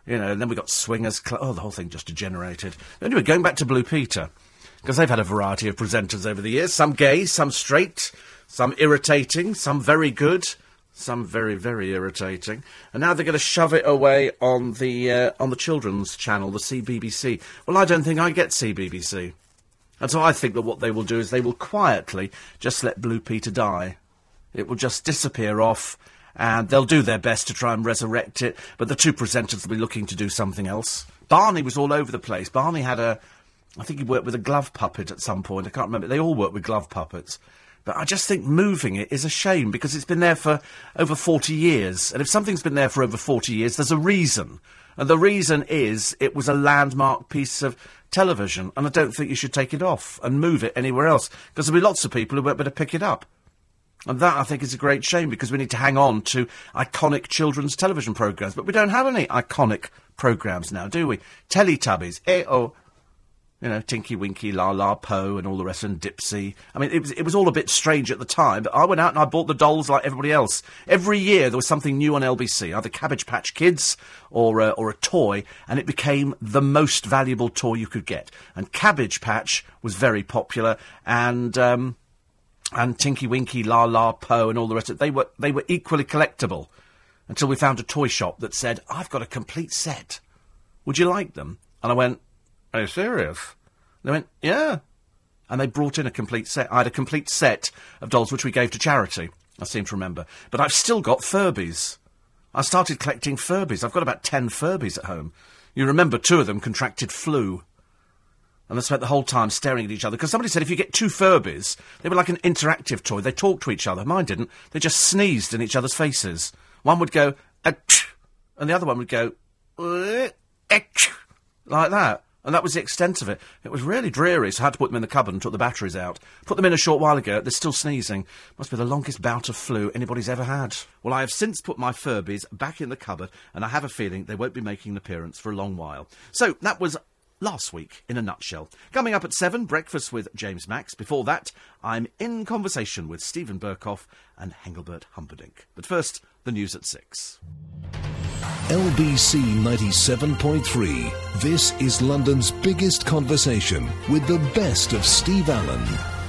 You know, and then we got swingers. Cl- oh, the whole thing just degenerated. Anyway, going back to Blue Peter, because they've had a variety of presenters over the years some gay, some straight, some irritating, some very good some very very irritating. And now they're going to shove it away on the uh, on the children's channel, the CBBC. Well, I don't think I get CBBC, and so I think that what they will do is they will quietly just let Blue Peter die. It will just disappear off. And they'll do their best to try and resurrect it, but the two presenters will be looking to do something else. Barney was all over the place. Barney had a, I think he worked with a glove puppet at some point. I can't remember. They all work with glove puppets. But I just think moving it is a shame because it's been there for over 40 years. And if something's been there for over 40 years, there's a reason. And the reason is it was a landmark piece of television. And I don't think you should take it off and move it anywhere else because there'll be lots of people who won't be able to pick it up. And that, I think, is a great shame because we need to hang on to iconic children's television programmes. But we don't have any iconic programmes now, do we? Teletubbies. Eh, oh. You know, Tinky Winky, Laa-Laa Po, and all the rest, and Dipsy. I mean, it was, it was all a bit strange at the time, but I went out and I bought the dolls like everybody else. Every year there was something new on LBC, either Cabbage Patch Kids or, uh, or a toy, and it became the most valuable toy you could get. And Cabbage Patch was very popular, and, um, and Tinky Winky, Laa-Laa Po, and all the rest of it, they were, they were equally collectible until we found a toy shop that said, I've got a complete set. Would you like them? And I went, Are you serious? They went, Yeah. And they brought in a complete set. I had a complete set of dolls which we gave to charity, I seem to remember. But I've still got Furbies. I started collecting Furbies. I've got about ten Furbies at home. You remember two of them contracted flu. And they spent the whole time staring at each other. Because somebody said if you get two Furbies, they were like an interactive toy. They talked to each other. Mine didn't. They just sneezed in each other's faces. One would go, and the other one would go, like that. And that was the extent of it. It was really dreary, so I had to put them in the cupboard and took the batteries out. Put them in a short while ago. They're still sneezing. Must be the longest bout of flu anybody's ever had. Well, I have since put my Furbies back in the cupboard, and I have a feeling they won't be making an appearance for a long while. So, that was last week in a nutshell. Coming up at seven, breakfast with James Max. Before that, I'm in conversation with Steven Berkoff and Engelbert Humperdinck. But first, the news at six. LBC 97.3. This is London's biggest conversation with the best of Steve Allen.